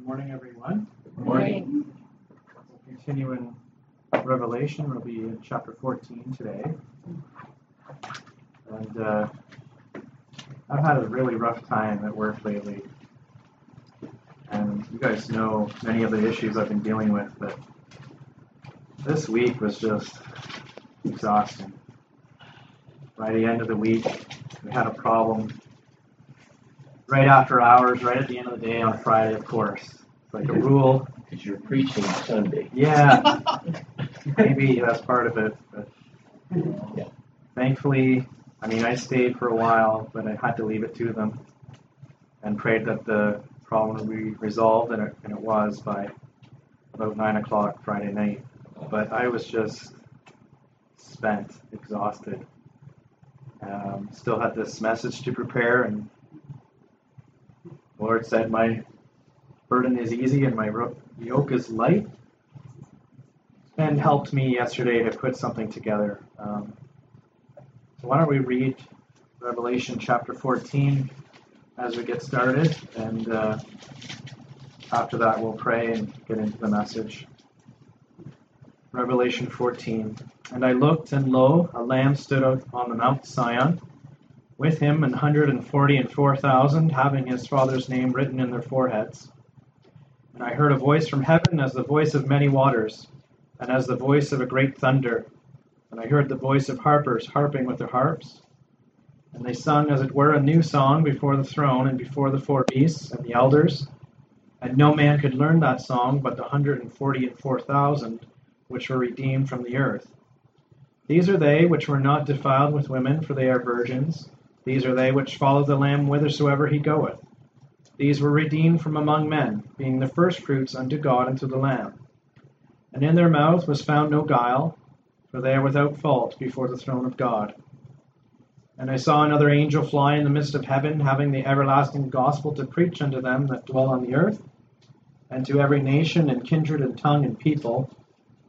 Good morning, everyone. Good morning. We'll continue in Revelation. We'll be in chapter 14 today. And uh, I've had a really rough time at work lately. And you guys know many of the issues I've been dealing with, but this week was just exhausting. By the end of the week, we had a problem right after hours, right at the end of the day on Friday, of course. It's like a rule. Because you're preaching Sunday. Yeah, maybe that's part of it. But Yeah. thankfully, I mean, I stayed for a while, but I had to leave it to them and prayed that the problem would be resolved, and it, and it was by about 9 o'clock Friday night. But I was just spent, exhausted. Um, still had this message to prepare, and Lord said, My burden is easy and my yoke is light, and helped me yesterday to put something together. Um, so, why don't we read Revelation chapter 14 as we get started, and uh, after that, we'll pray and get into the message. Revelation 14. And I looked, and lo, a lamb stood on the Mount Sion, with him an hundred and forty and four thousand, having his father's name written in their foreheads. And I heard a voice from heaven as the voice of many waters, and as the voice of a great thunder. And I heard the voice of harpers harping with their harps. And they sung, as it were, a new song before the throne and before the four beasts and the elders. And no man could learn that song but the hundred and forty and four thousand which were redeemed from the earth. These are they which were not defiled with women, for they are virgins. These are they which follow the Lamb whithersoever he goeth. These were redeemed from among men, being the firstfruits unto God and to the Lamb. And in their mouth was found no guile, for they are without fault before the throne of God. And I saw another angel fly in the midst of heaven, having the everlasting gospel to preach unto them that dwell on the earth, and to every nation and kindred and tongue and people,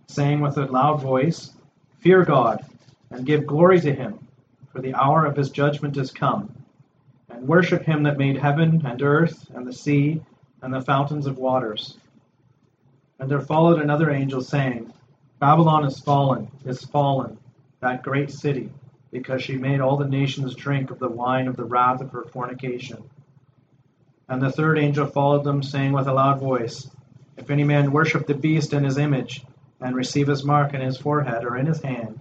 saying with a loud voice, Fear God, and give glory to him, for the hour of his judgment is come. And worship him that made heaven and earth and the sea and the fountains of waters. And there followed another angel saying, Babylon is fallen, is fallen, that great city, because she made all the nations drink of the wine of the wrath of her fornication. And the third angel followed them, saying with a loud voice, If any man worship the beast and his image, and receive his mark in his forehead or in his hand,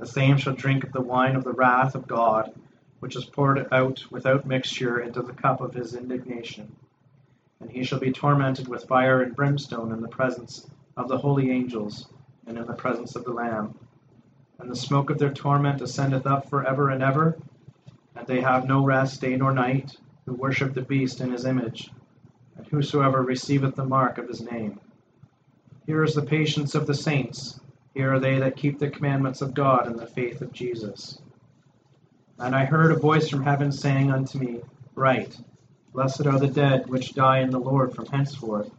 the same shall drink of the wine of the wrath of God, which is poured out without mixture into the cup of his indignation. And he shall be tormented with fire and brimstone in the presence of the holy angels, and in the presence of the Lamb. And the smoke of their torment ascendeth up for ever and ever, and they have no rest day nor night, who worship the beast in his image, and whosoever receiveth the mark of his name. Here is the patience of the saints. Here are they that keep the commandments of God and the faith of Jesus. And I heard a voice from heaven saying unto me, Write, Blessed are the dead which die in the Lord from henceforth.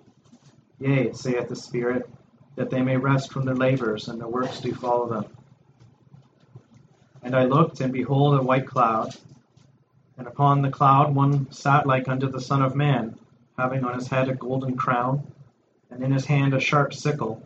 Yea, saith the Spirit, that they may rest from their labors, and their works do follow them. And I looked, and behold, a white cloud. And upon the cloud one sat like unto the Son of Man, having on his head a golden crown and in his hand a sharp sickle.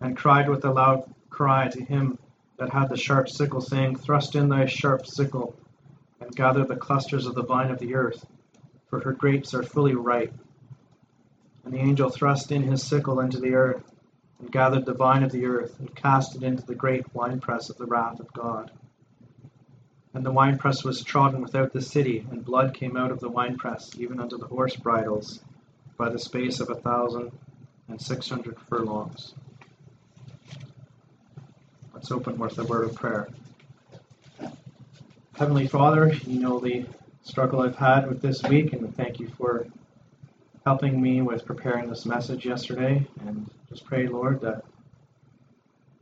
and cried with a loud cry to him that had the sharp sickle, saying, Thrust in thy sharp sickle, and gather the clusters of the vine of the earth, for her grapes are fully ripe. And the angel thrust in his sickle into the earth, and gathered the vine of the earth, and cast it into the great winepress of the wrath of God. And the winepress was trodden without the city, and blood came out of the winepress, even unto the horse bridles, by the space of a thousand and six hundred furlongs. Let's open with a word of prayer. Heavenly Father, you know the struggle I've had with this week, and thank you for helping me with preparing this message yesterday. And just pray, Lord, that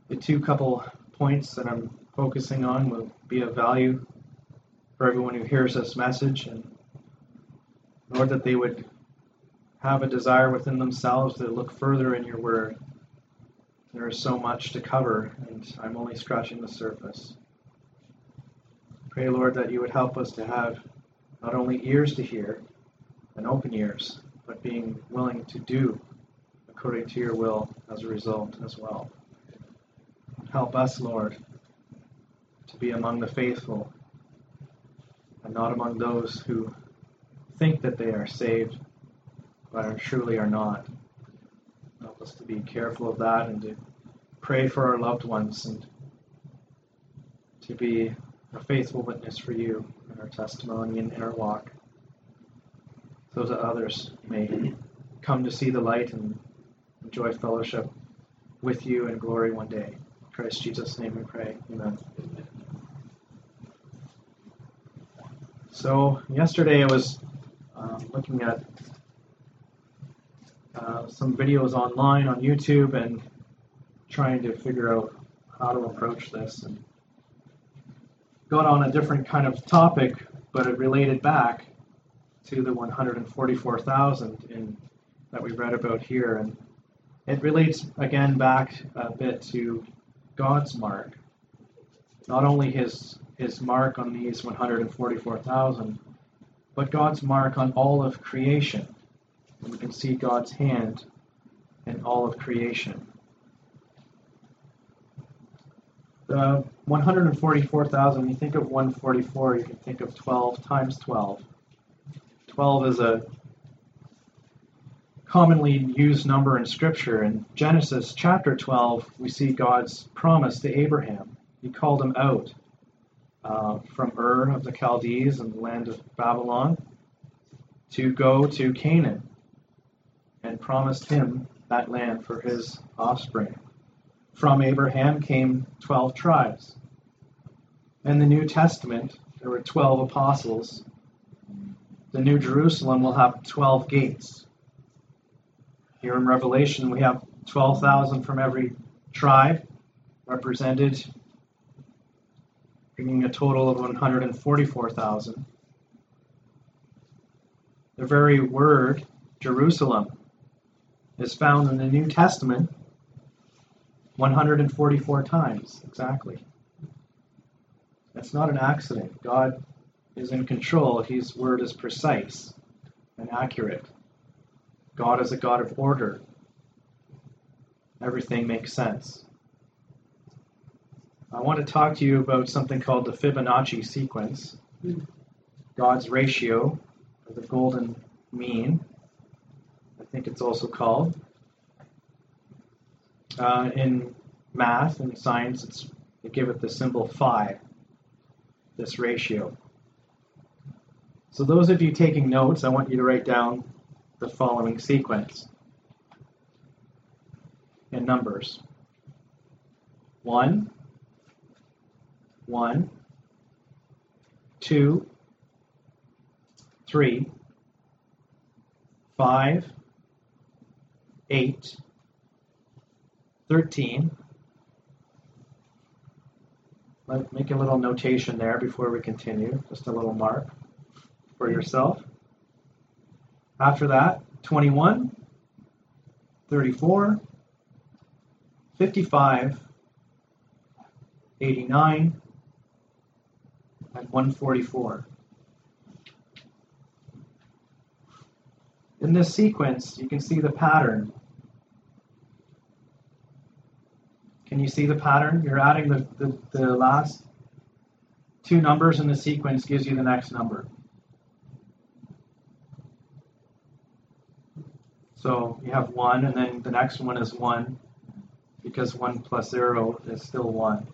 the two couple points that I'm focusing on will be of value for everyone who hears this message. And Lord, that they would have a desire within themselves to look further in your word. There is so much to cover, and I'm only scratching the surface. Pray, Lord, that you would help us to have not only ears to hear and open ears, but being willing to do according to your will as a result as well. Help us, Lord, to be among the faithful and not among those who think that they are saved but surely are not. Us to be careful of that and to pray for our loved ones and to be a faithful witness for you in our testimony and in our walk, so that others may come to see the light and enjoy fellowship with you in glory one day. In Christ Jesus' name we pray. Amen. So, yesterday I was um, looking at uh, some videos online on YouTube and trying to figure out how to approach this. And got on a different kind of topic, but it related back to the 144,000 in that we read about here, and it relates again back a bit to God's mark. Not only his his mark on these 144,000, but God's mark on all of creation. We can see God's hand in all of creation. The 144,000, when you think of 144, you can think of 12 times 12. 12 is a commonly used number in Scripture. In Genesis chapter 12, we see God's promise to Abraham. He called him out uh, from Ur of the Chaldees and the land of Babylon to go to Canaan and promised him that land for his offspring. From Abraham came 12 tribes. In the New Testament, there were 12 apostles. The New Jerusalem will have 12 gates. Here in Revelation, we have 12,000 from every tribe represented, bringing a total of 144,000. The very word, Jerusalem, is found in the New Testament 144 times exactly. That's not an accident. God is in control. His word is precise and accurate. God is a God of order. Everything makes sense. I want to talk to you about something called the Fibonacci sequence, hmm. God's ratio, or the golden mean. I think it's also called. Uh, in math and science, it's, they give it the symbol phi, this ratio. So those of you taking notes, I want you to write down the following sequence in numbers. 1, 1, 2, 3, 5, 8, 13. Let, make a little notation there before we continue, just a little mark for yourself. After that, 21, 34, 55, 89, and 144. In this sequence, you can see the pattern. Can you see the pattern? You're adding the, the, the last two numbers in the sequence gives you the next number. So you have 1, and then the next one is 1, because 1 plus 0 is still 1.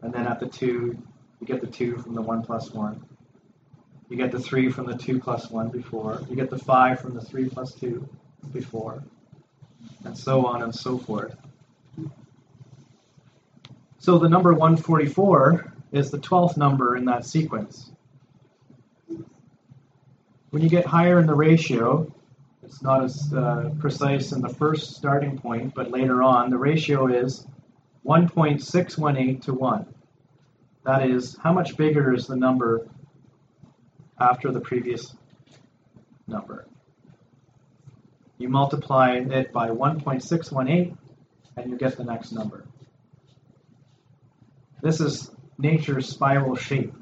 And then at the 2, you get the 2 from the 1 plus 1. You get the 3 from the 2 plus 1 before. You get the 5 from the 3 plus 2 before. And so on and so forth. So the number 144 is the 12th number in that sequence. When you get higher in the ratio, It's not as uh, precise in the first starting point, but later on, the ratio is 1.618 to 1. That is, how much bigger is the number after the previous number? You multiply it by 1.618 and you get the next number. This is nature's spiral shape.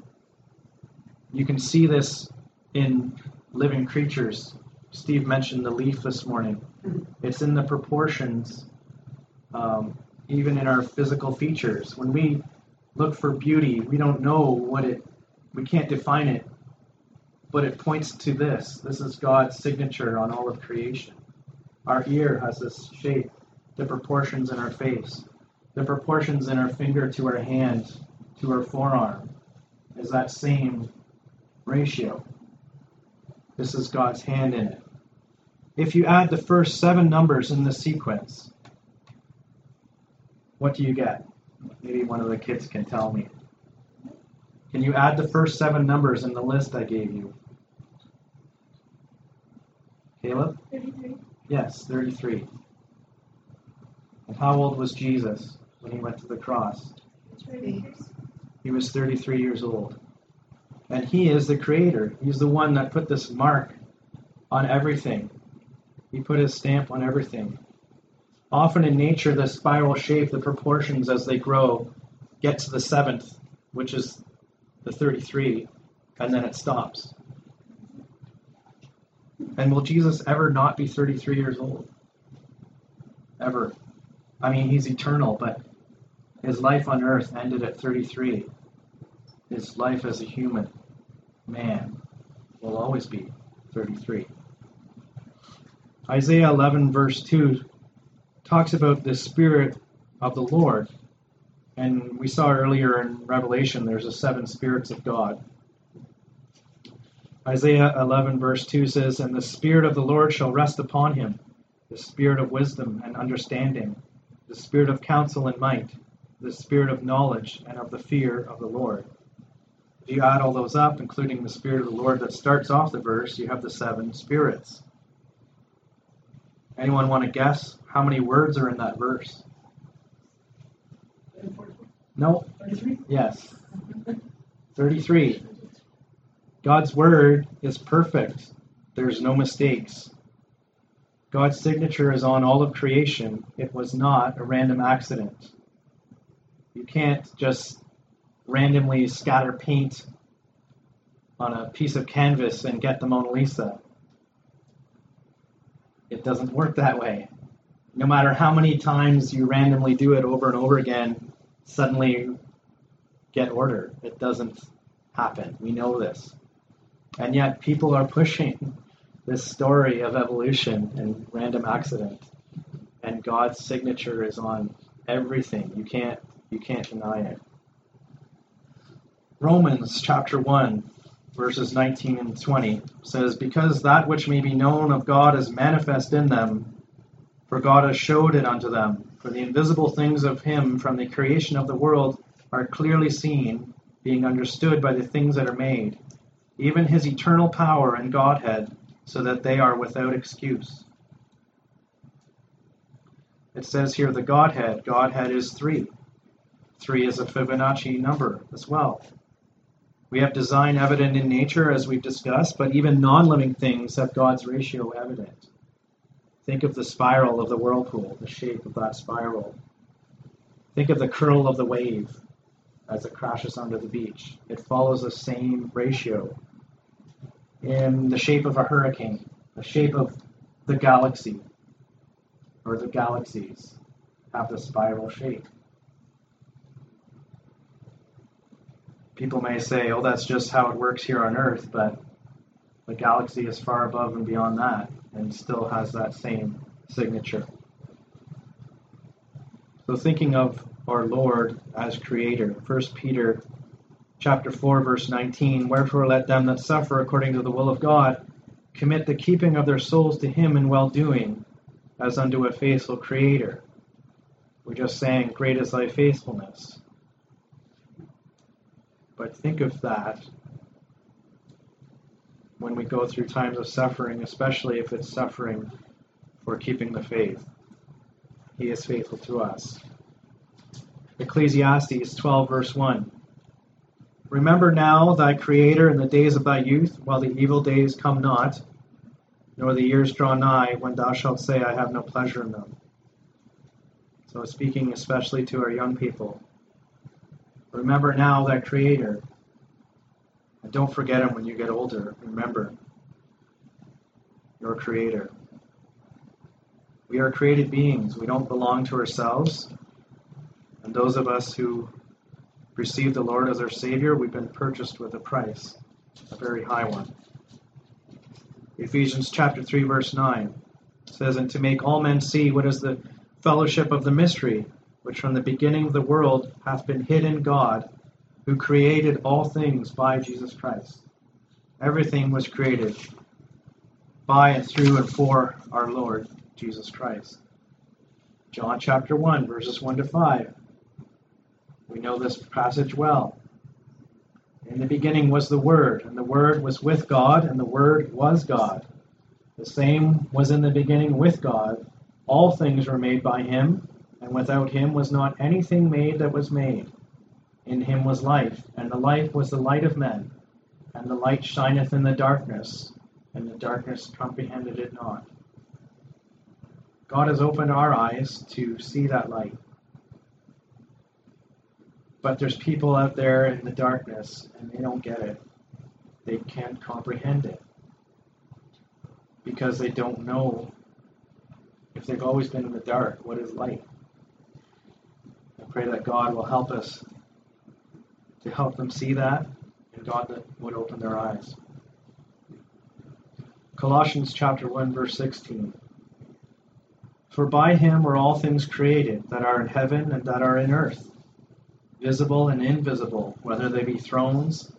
You can see this in living creatures. Steve mentioned the leaf this morning. It's in the proportions, um, even in our physical features. When we look for beauty, we don't know what it, we can't define it, but it points to this. This is God's signature on all of creation. Our ear has this shape, the proportions in our face, the proportions in our finger to our hand, to our forearm, is that same ratio. This is God's hand in it. If you add the first seven numbers in the sequence, what do you get? Maybe one of the kids can tell me. Can you add the first seven numbers in the list I gave you? Caleb? 33. Yes, 33. And how old was Jesus when he went to the cross? 33. He was 33 years old. And he is the creator. He's the one that put this mark on everything. He put his stamp on everything. Often in nature, the spiral shape, the proportions as they grow, get to the seventh, which is the 33, and then it stops. And will Jesus ever not be 33 years old? Ever. I mean, he's eternal, but his life on earth ended at 33. His life as a human man will always be 33. Isaiah 11, verse 2, talks about the Spirit of the Lord. And we saw earlier in Revelation there's the seven spirits of God. Isaiah 11, verse 2 says, And the Spirit of the Lord shall rest upon him, the Spirit of wisdom and understanding, the Spirit of counsel and might, the Spirit of knowledge and of the fear of the Lord. If you add all those up, including the Spirit of the Lord that starts off the verse, you have the seven spirits. Anyone want to guess how many words are in that verse? No? 33. Yes. 33. God's word is perfect. There's no mistakes. God's signature is on all of creation. It was not a random accident. You can't just randomly scatter paint on a piece of canvas and get the Mona Lisa. It doesn't work that way. No matter how many times you randomly do it over and over again, suddenly get order. It doesn't happen. We know this. And yet people are pushing this story of evolution and random accident. And God's signature is on everything. You can't you can't deny it. Romans chapter 1 verses 19 and 20 says because that which may be known of God is manifest in them for God has showed it unto them for the invisible things of him from the creation of the world are clearly seen being understood by the things that are made even his eternal power and Godhead, so that they are without excuse. It says here the Godhead. Godhead is three. Three is a Fibonacci number as well. We have design evident in nature, as we've discussed, but even non living things have God's ratio evident. Think of the spiral of the whirlpool, the shape of that spiral. Think of the curl of the wave as it crashes onto the beach. It follows the same ratio in the shape of a hurricane, the shape of the galaxy, or the galaxies have the spiral shape. People may say, oh, that's just how it works here on Earth, but the galaxy is far above and beyond that and still has that same signature. So thinking of our Lord as creator, 1 Peter chapter 4 verse 19 wherefore let them that suffer according to the will of god commit the keeping of their souls to him in well doing as unto a faithful creator we're just saying great is thy faithfulness but think of that when we go through times of suffering, especially if it's suffering for keeping the faith. He is faithful to us. Ecclesiastes 12, verse 1. Remember now thy Creator in the days of thy youth, while the evil days come not, nor the years draw nigh, when thou shalt say, I have no pleasure in them. So, speaking especially to our young people, remember now thy Creator. And don't forget him when you get older. Remember your Creator. We are created beings. We don't belong to ourselves. And those of us who receive the Lord as our Savior, we've been purchased with a price, a very high one. Ephesians chapter 3, verse 9 says, And to make all men see what is the fellowship of the mystery, which from the beginning of the world hath been hid in God, who created all things by Jesus Christ. Everything was created by and through and for our Lord Jesus Christ. John chapter 1, verses 1 to 5. We know this passage well. In the beginning was the Word, and the Word was with God, and the Word was God. The same was in the beginning with God. All things were made by him, and without him was not anything made that was made. In him was life, and the life was the light of men. And the light shineth in the darkness, and the darkness comprehended it not. God has opened our eyes to see that light. But there's people out there in the darkness, and they don't get it. They can't comprehend it because they don't know if they've always been in the dark what is light. Pray that God will help us to help them see that, and God that would open their eyes. Colossians chapter 1 verse 16. For by him were all things created that are in heaven and that are in earth, visible and invisible, whether they be thrones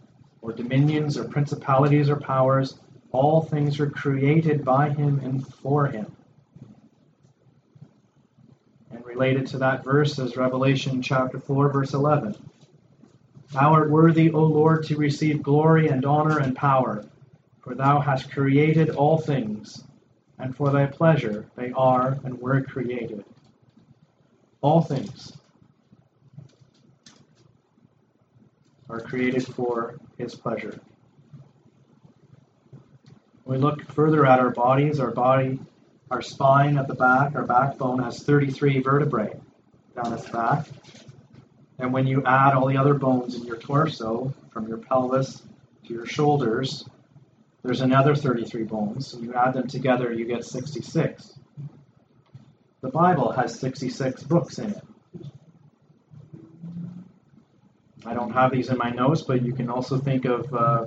or dominions or principalities or powers, all things are created by him and for him. And related to that verse is Revelation chapter 4, verse 11. Thou art worthy, O Lord, to receive glory and honor and power, for thou hast created all things, and for thy pleasure they are and were created. All things are created for his pleasure. When we look further at our bodies, our body, our spine at the back, our backbone has 33 vertebrae down its back. And when you add all the other bones in your torso, from your pelvis to your shoulders, there's another 33 bones. And you add them together, you get 66. The Bible has 66 books in it. I don't have these in my notes, but you can also think of uh,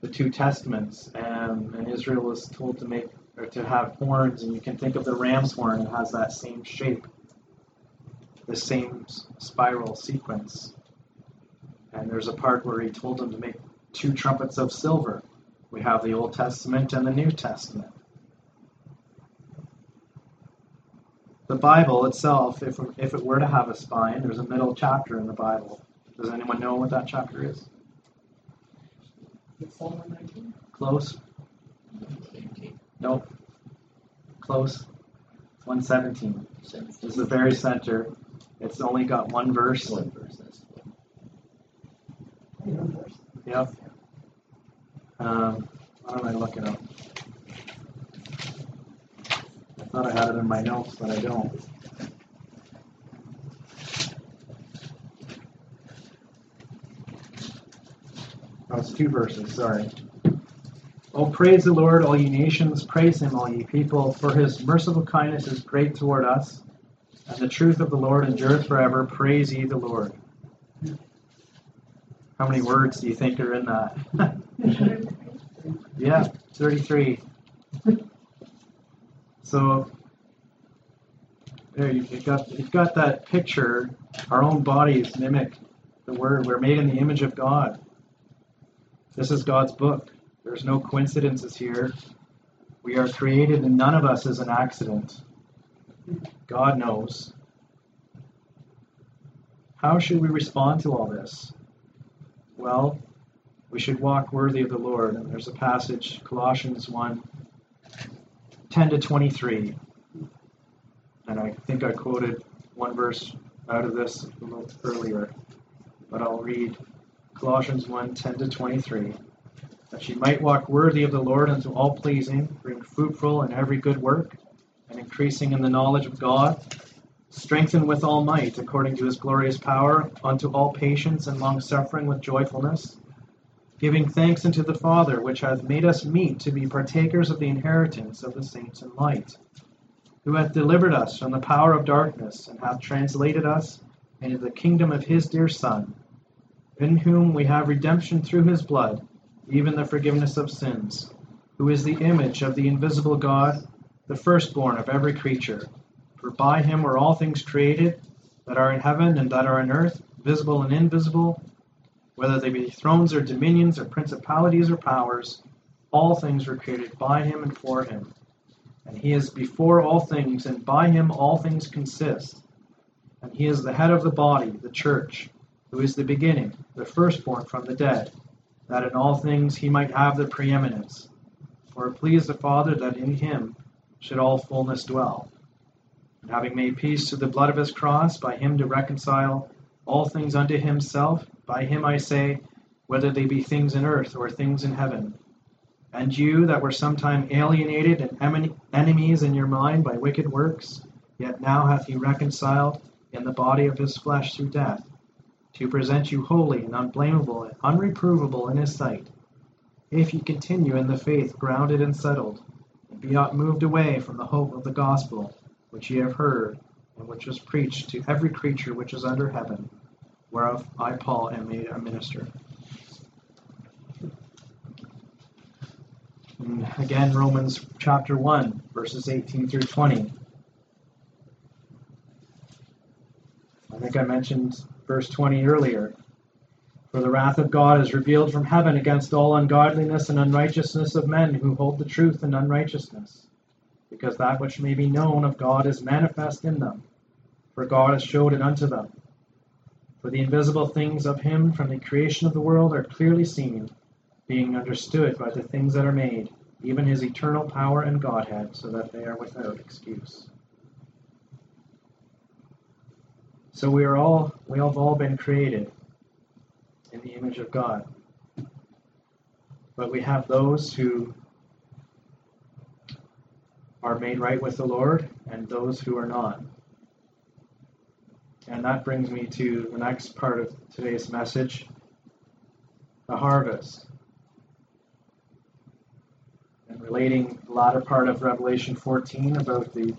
the two testaments, and, and Israel was told to make or to have horns, and you can think of the ram's horn. It has that same shape, the same spiral sequence. And there's a part where he told them to make two trumpets of silver. We have the Old Testament and the New Testament. The Bible itself, if, if it were to have a spine, there's a middle chapter in the Bible. Does anyone know what that chapter is? Close? Nope. Close. 117. It's the very center. It's only got one verse. One verse, that's Yep. Um, why don't I look it up? I thought I had it in my notes, but I don't. Oh, it's two verses, sorry. Oh, praise the Lord, all ye nations, praise him, all ye people, for his merciful kindness is great toward us, and the truth of the Lord endureth forever. Praise ye the Lord. How many words do you think are in that? yeah, 33. So there you've got you've got that picture. Our own bodies mimic the word. We're made in the image of God. This is God's book. There's no coincidences here. We are created, and none of us is an accident. God knows. How should we respond to all this? Well, we should walk worthy of the Lord. And there's a passage, Colossians 1 10 to 23. And I think I quoted one verse out of this a little earlier, but I'll read Colossians 1 10 to 23. That she might walk worthy of the Lord unto all pleasing, being fruitful in every good work, and increasing in the knowledge of God, strengthened with all might, according to his glorious power, unto all patience and long suffering with joyfulness, giving thanks unto the Father, which hath made us meet to be partakers of the inheritance of the saints in light, who hath delivered us from the power of darkness, and hath translated us into the kingdom of his dear Son, in whom we have redemption through his blood, even the forgiveness of sins, who is the image of the invisible God, the firstborn of every creature. For by him were all things created, that are in heaven and that are in earth, visible and invisible, whether they be thrones or dominions or principalities or powers, all things were created by him and for him. And he is before all things, and by him all things consist. And he is the head of the body, the church, who is the beginning, the firstborn from the dead, that in all things he might have the preeminence. For it pleased the Father that in him should all fullness dwell. And having made peace through the blood of his cross, by him to reconcile all things unto himself, by him I say, whether they be things in earth or things in heaven. And you that were sometime alienated and enemies in your mind by wicked works, yet now hath he reconciled in the body of his flesh through death, to present you holy and unblameable and unreprovable in his sight, if ye continue in the faith grounded and settled, and be not moved away from the hope of the gospel which ye have heard, and which was preached to every creature which is under heaven whereof I, Paul, am made a minister. And again, Romans chapter 1, verses 18 through 20. I think I mentioned verse 20 earlier. For the wrath of God is revealed from heaven against all ungodliness and unrighteousness of men who hold the truth in unrighteousness, because that which may be known of God is manifest in them, for God has showed it unto them. For the invisible things of him from the creation of the world are clearly seen, being understood by the things that are made, even his eternal power and Godhead, so that they are without excuse. So we are all we have all been created in the image of God. But we have those who are made right with the Lord and those who are not. And that brings me to the next part of today's message the harvest. And relating the latter part of Revelation 14 about the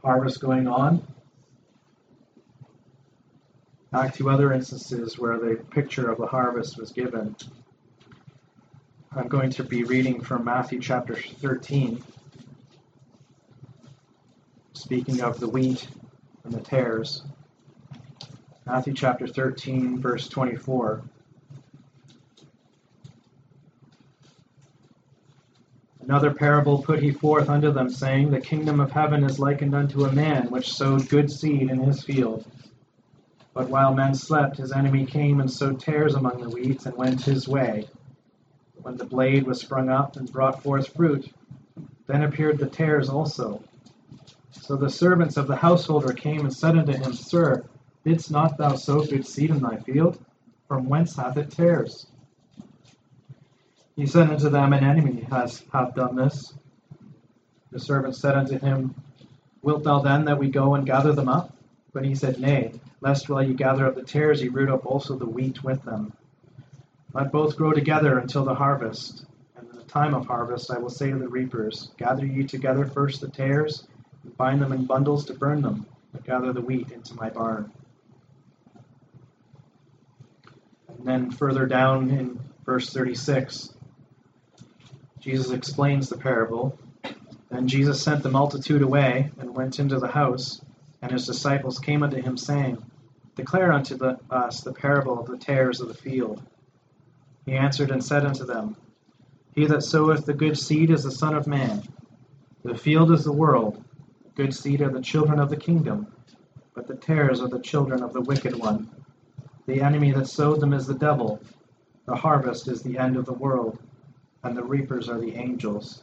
harvest going on. Back to other instances where the picture of the harvest was given. I'm going to be reading from Matthew chapter 13, speaking of the wheat and the tares. Matthew chapter 13, verse 24. Another parable put he forth unto them, saying, The kingdom of heaven is likened unto a man which sowed good seed in his field. But while men slept, his enemy came and sowed tares among the wheat, and went his way. When the blade was sprung up and brought forth fruit, then appeared the tares also. So the servants of the householder came and said unto him, Sir, Didst not thou sow good seed in thy field? From whence hath it tares? He said unto them, An enemy has hath done this. The servant said unto him, Wilt thou then that we go and gather them up? But he said, Nay, lest while ye gather up the tares ye root up also the wheat with them. Let both grow together until the harvest. And in the time of harvest I will say to the reapers, Gather ye together first the tares, and bind them in bundles to burn them, but gather the wheat into my barn. And then further down in verse 36, Jesus explains the parable. Then Jesus sent the multitude away and went into the house, and his disciples came unto him, saying, Declare unto the, us the parable of the tares of the field. He answered and said unto them, He that soweth the good seed is the Son of Man. The field is the world. Good seed are the children of the kingdom, but the tares are the children of the wicked one. The enemy that sowed them is the devil. The harvest is the end of the world, and the reapers are the angels.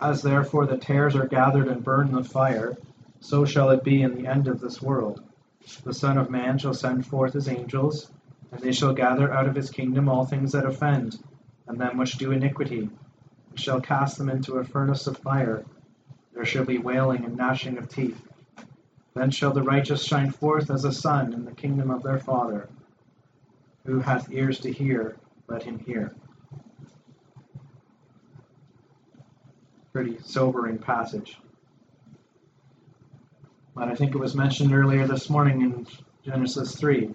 As therefore the tares are gathered and burned in the fire, so shall it be in the end of this world. The Son of Man shall send forth his angels, and they shall gather out of his kingdom all things that offend, and them which do iniquity, and shall cast them into a furnace of fire. There shall be wailing and gnashing of teeth. Then shall the righteous shine forth as a sun in the kingdom of their Father. Who hath ears to hear, let him hear. Pretty sobering passage. But I think it was mentioned earlier this morning in Genesis 3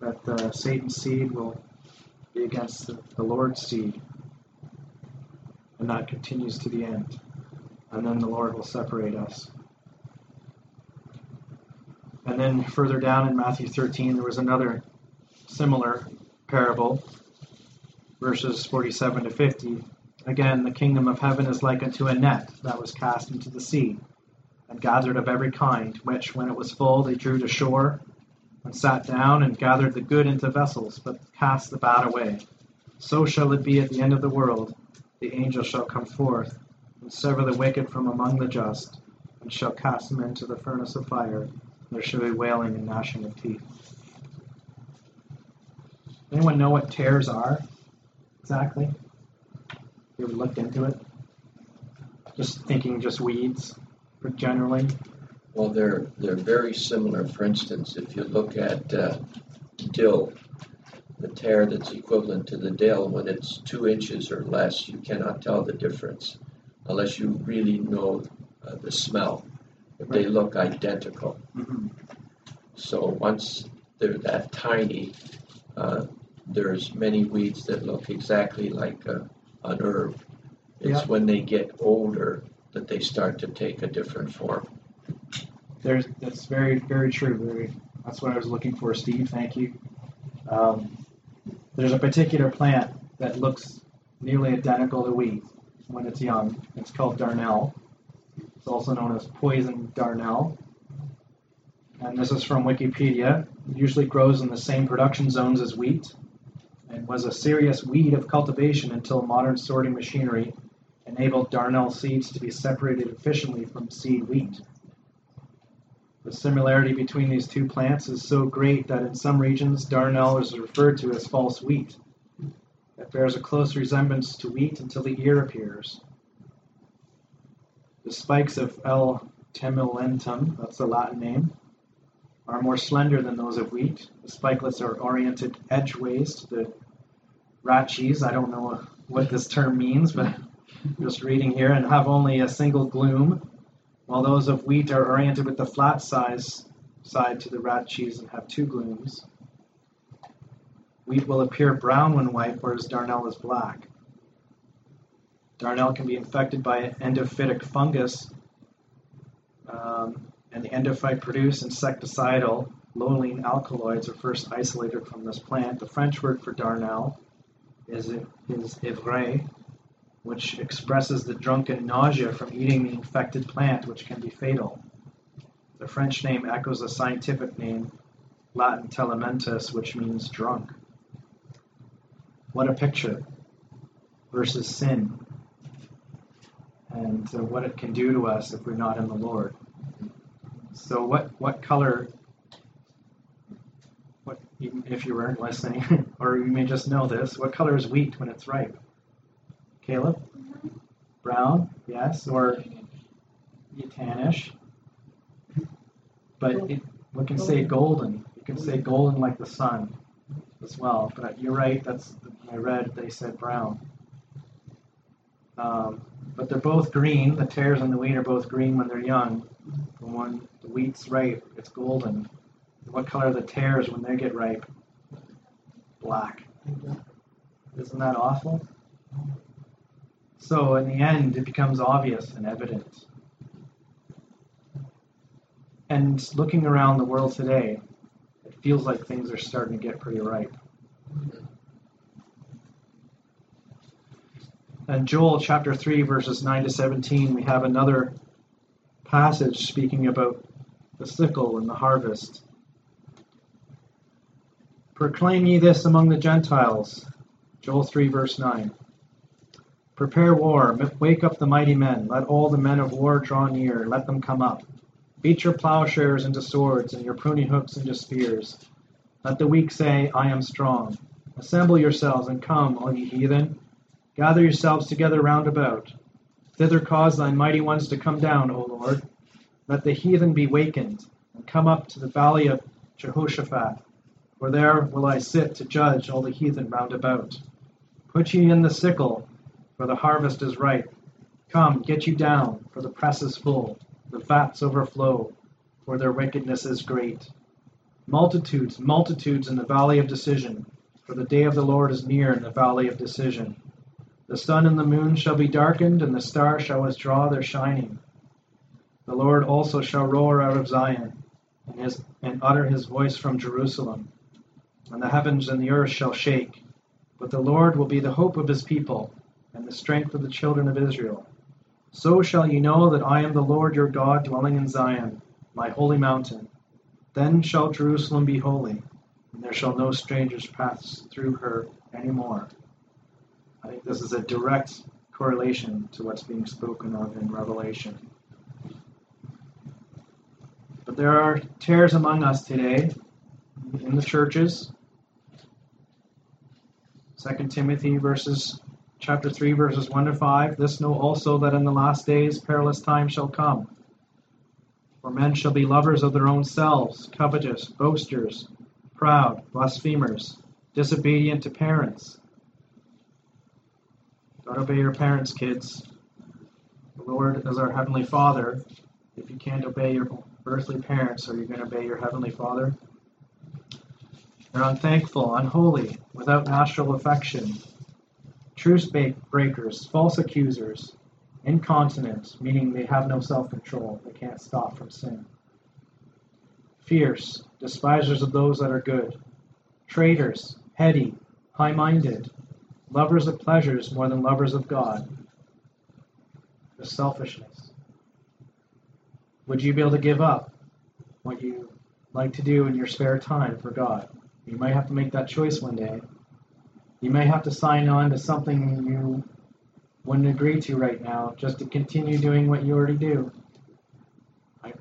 that the Satan's seed will be against the, the Lord's seed. And that continues to the end. And then the Lord will separate us. And then further down in Matthew 13, there was another similar parable, verses 47 to 50. Again, the kingdom of heaven is like unto a net that was cast into the sea, and gathered of every kind, which, when it was full, they drew to shore, and sat down, and gathered the good into vessels, but cast the bad away. So shall it be at the end of the world. The angel shall come forth, and sever the wicked from among the just, and shall cast them into the furnace of fire. There shall be wailing and gnashing of teeth. Anyone know what tares are exactly? You ever looked into it? Just thinking just weeds, generally. Well, they're they're very similar. For instance, if you look at uh, dill, the tare that's equivalent to the dill, when it's two inches or less, you cannot tell the difference unless you really know uh, the smell. But they look identical. Mm-hmm. So once they're that tiny, uh, there's many weeds that look exactly like a, an herb. It's Yeah. when they get older that they start to take a different form. There's that's very very true. Very that's what I was looking for, Steve. Thank you. Um, there's a particular plant that looks nearly identical to wheat when it's young. It's called darnel. It's also known as poison darnel. And this is from Wikipedia. It usually grows in the same production zones as wheat and was a serious weed of cultivation until modern sorting machinery enabled darnel seeds to be separated efficiently from seed wheat. The similarity between these two plants is so great that in some regions darnel is referred to as false wheat. It bears a close resemblance to wheat until the ear appears. The spikes of L. temulentum, that's the Latin name, are more slender than those of wheat. The spikelets are oriented edgeways to the rachis. I don't know what this term means, but just reading here, and have only a single glume, while those of wheat are oriented with the flat size side to the rachis and have two glumes. Wheat will appear brown when white, whereas darnel is black. Darnel can be infected by an endophytic fungus, um, and the endophyte produce insecticidal loline alkaloids are first isolated from this plant. The French word for darnel is, is ivraie, which expresses the drunken nausea from eating the infected plant, which can be fatal. The French name echoes the scientific name Latin telementus, which means drunk. What a picture versus sin and uh, what it can do to us if we're not in the Lord. So, what, what color, what, if you weren't listening, or you may just know this, what color is wheat when it's ripe? Caleb? Brown, yes, or tannish. But it, we can say golden. You can say golden like the sun as well. But you're right. That's I read. They said brown. Um, but they're both green. The tares and the wheat are both green when they're young. When the wheat's ripe, it's golden. What color are the tares when they get ripe? Black. Isn't that awful? So in the end, it becomes obvious and evident. And looking around the world today, it feels like things are starting to get pretty ripe. And Joel chapter 3, verses 9 to 17, we have another passage speaking about the sickle and the harvest. Proclaim ye this among the Gentiles. Joel 3, verse 9. Prepare war, wake up the mighty men, let all the men of war draw near, let them come up. Beat your plowshares into swords, and your pruning hooks into spears. Let the weak say, I am strong. Assemble yourselves and come, all ye heathen. Gather yourselves together round about. Thither cause thine mighty ones to come down, O Lord. Let the heathen be wakened, and come up to the valley of Jehoshaphat for there will I sit to judge all the heathen round about. Put ye in the sickle, for the harvest is ripe. Come, get you down, for the press is full, the vats overflow, for their wickedness is great. Multitudes, multitudes in the valley of decision, for the day of the Lord is near in the valley of decision. The sun and the moon shall be darkened, and the stars shall withdraw their shining. The Lord also shall roar out of Zion, and, his, and utter his voice from Jerusalem and the heavens and the earth shall shake. But the Lord will be the hope of his people, and the strength of the children of Israel. So shall ye know that I am the Lord your God, dwelling in Zion, my holy mountain. Then shall Jerusalem be holy, and there shall no strangers pass through her any more. I think this is a direct correlation to what's being spoken of in Revelation. But there are tares among us today in the churches 2 Timothy verses chapter 3 verses 1 to 5 this know also that in the last days perilous times shall come. For men shall be lovers of their own selves covetous boasters proud blasphemers disobedient to parents. Don't obey your parents kids. The lord is our heavenly father. If you can't obey your earthly parents are you going to obey your heavenly father? They're unthankful, unholy, without natural affection, truce breakers, false accusers, incontinent, meaning they have no self control, they can't stop from sin, fierce, despisers of those that are good, traitors, heady, high minded, lovers of pleasures more than lovers of God. The selfishness. Would you be able to give up what you like to do in your spare time for God? You might have to make that choice one day. You may have to sign on to something you wouldn't agree to right now just to continue doing what you already do. I,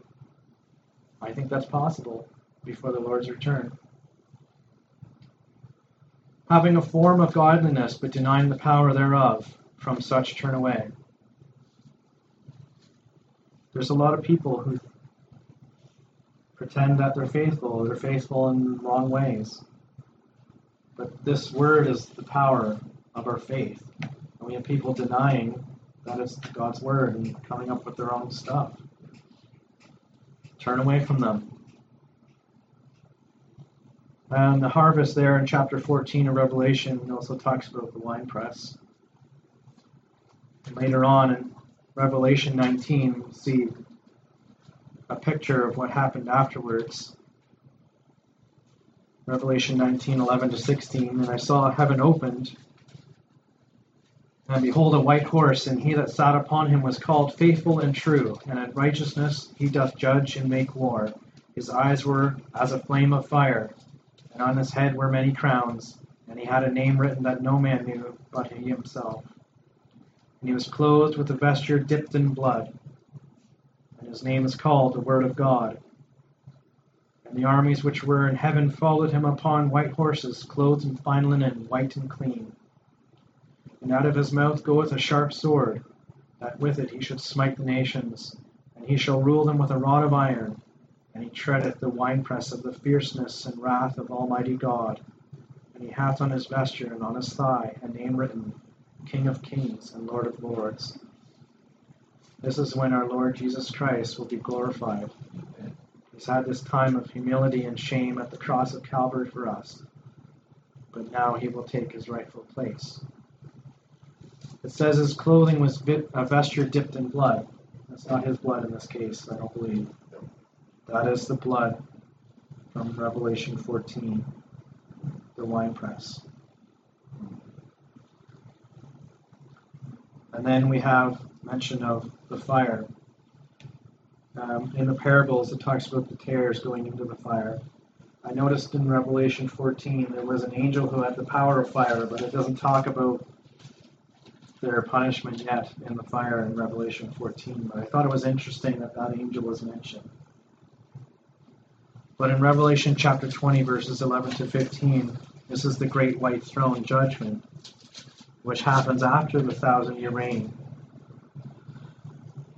I think that's possible before the Lord's return. Having a form of godliness but denying the power thereof, from such turn away. There's a lot of people who pretend that they're faithful. They're faithful in wrong ways. But this word is the power of our faith. And we have people denying that it's God's word and coming up with their own stuff. Turn away from them. And the harvest there in chapter 14 of Revelation also talks about the winepress. Later on in Revelation 19, we see a picture of what happened afterwards. Revelation 19, 11 to 16. And I saw heaven opened, and behold, a white horse, and he that sat upon him was called Faithful and True, and in righteousness he doth judge and make war. His eyes were as a flame of fire, and on his head were many crowns, and he had a name written that no man knew but he himself. And he was clothed with a vesture dipped in blood and his name is called the Word of God. And the armies which were in heaven followed him upon white horses, clothed in fine linen, white and clean. And out of his mouth goeth a sharp sword, that with it he should smite the nations, and he shall rule them with a rod of iron, and he treadeth the winepress of the fierceness and wrath of Almighty God. And he hath on his vesture and on his thigh a name written, King of kings and Lord of lords. This is when our Lord Jesus Christ will be glorified. He's had this time of humility and shame at the cross of Calvary for us, but now he will take his rightful place. It says his clothing was a vesture dipped in blood. That's not his blood in this case, I don't believe. That is the blood from Revelation 14, the winepress. And then we have mention of the fire. Um, in the parables, it talks about the tares going into the fire. I noticed in Revelation 14 there was an angel who had the power of fire, but it doesn't talk about their punishment yet in the fire in Revelation 14. But I thought it was interesting that that angel was mentioned. But in Revelation chapter 20, verses 11 to 15, this is the great white throne judgment, which happens after the thousand year reign.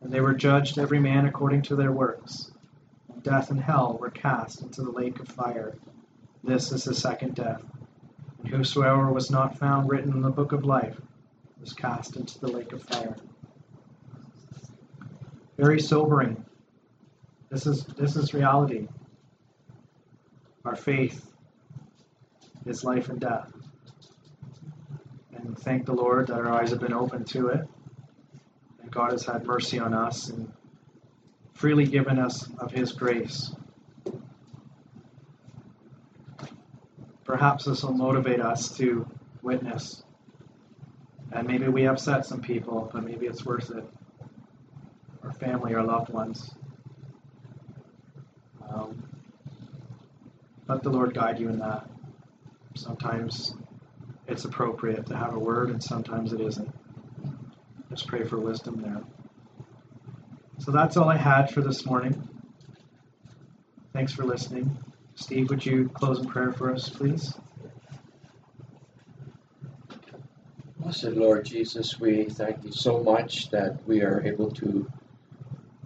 And they were judged every man according to their works. And death and hell were cast into the lake of fire. This is the second death. And whosoever was not found written in the book of life was cast into the lake of fire. Very sobering. This is this is reality. Our faith is life and death. And thank the Lord that our eyes have been opened to it. God has had mercy on us and freely given us of his grace. Perhaps this will motivate us to witness. And maybe we upset some people, but maybe it's worth it. Our family, our loved ones. Um, let the Lord guide you in that. Sometimes it's appropriate to have a word, and sometimes it isn't. Just pray for wisdom there. So that's all I had for this morning. Thanks for listening. Steve, would you close in prayer for us, please? Blessed Lord Jesus, we thank you so much that we are able to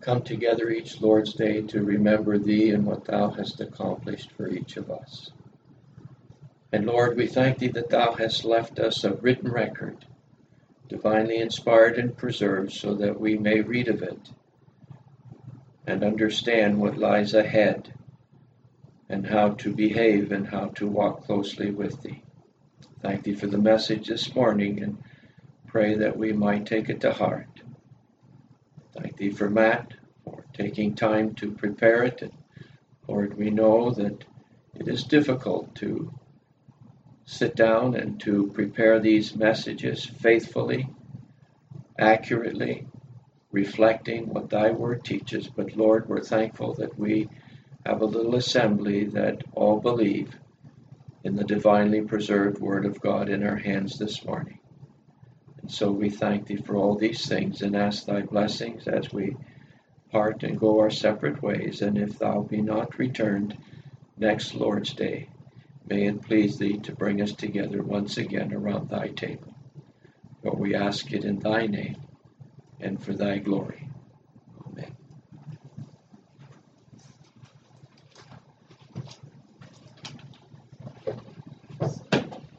come together each Lord's Day to remember Thee and what Thou hast accomplished for each of us. And Lord, we thank Thee that Thou hast left us a written record, divinely inspired and preserved, so that we may read of it and understand what lies ahead and how to behave and how to walk closely with Thee. Thank Thee for the message this morning and pray that we might take it to heart. Thank Thee for Matt for taking time to prepare it. And Lord, we know that it is difficult to sit down and to prepare these messages faithfully, accurately, reflecting what Thy Word teaches. But Lord, we're thankful that we have a little assembly that all believe in the divinely preserved Word of God in our hands this morning. And so we thank Thee for all these things and ask Thy blessings as we part and go our separate ways. And if Thou be not returned next Lord's Day, may it please Thee to bring us together once again around Thy table. For we ask it in Thy name and for Thy glory.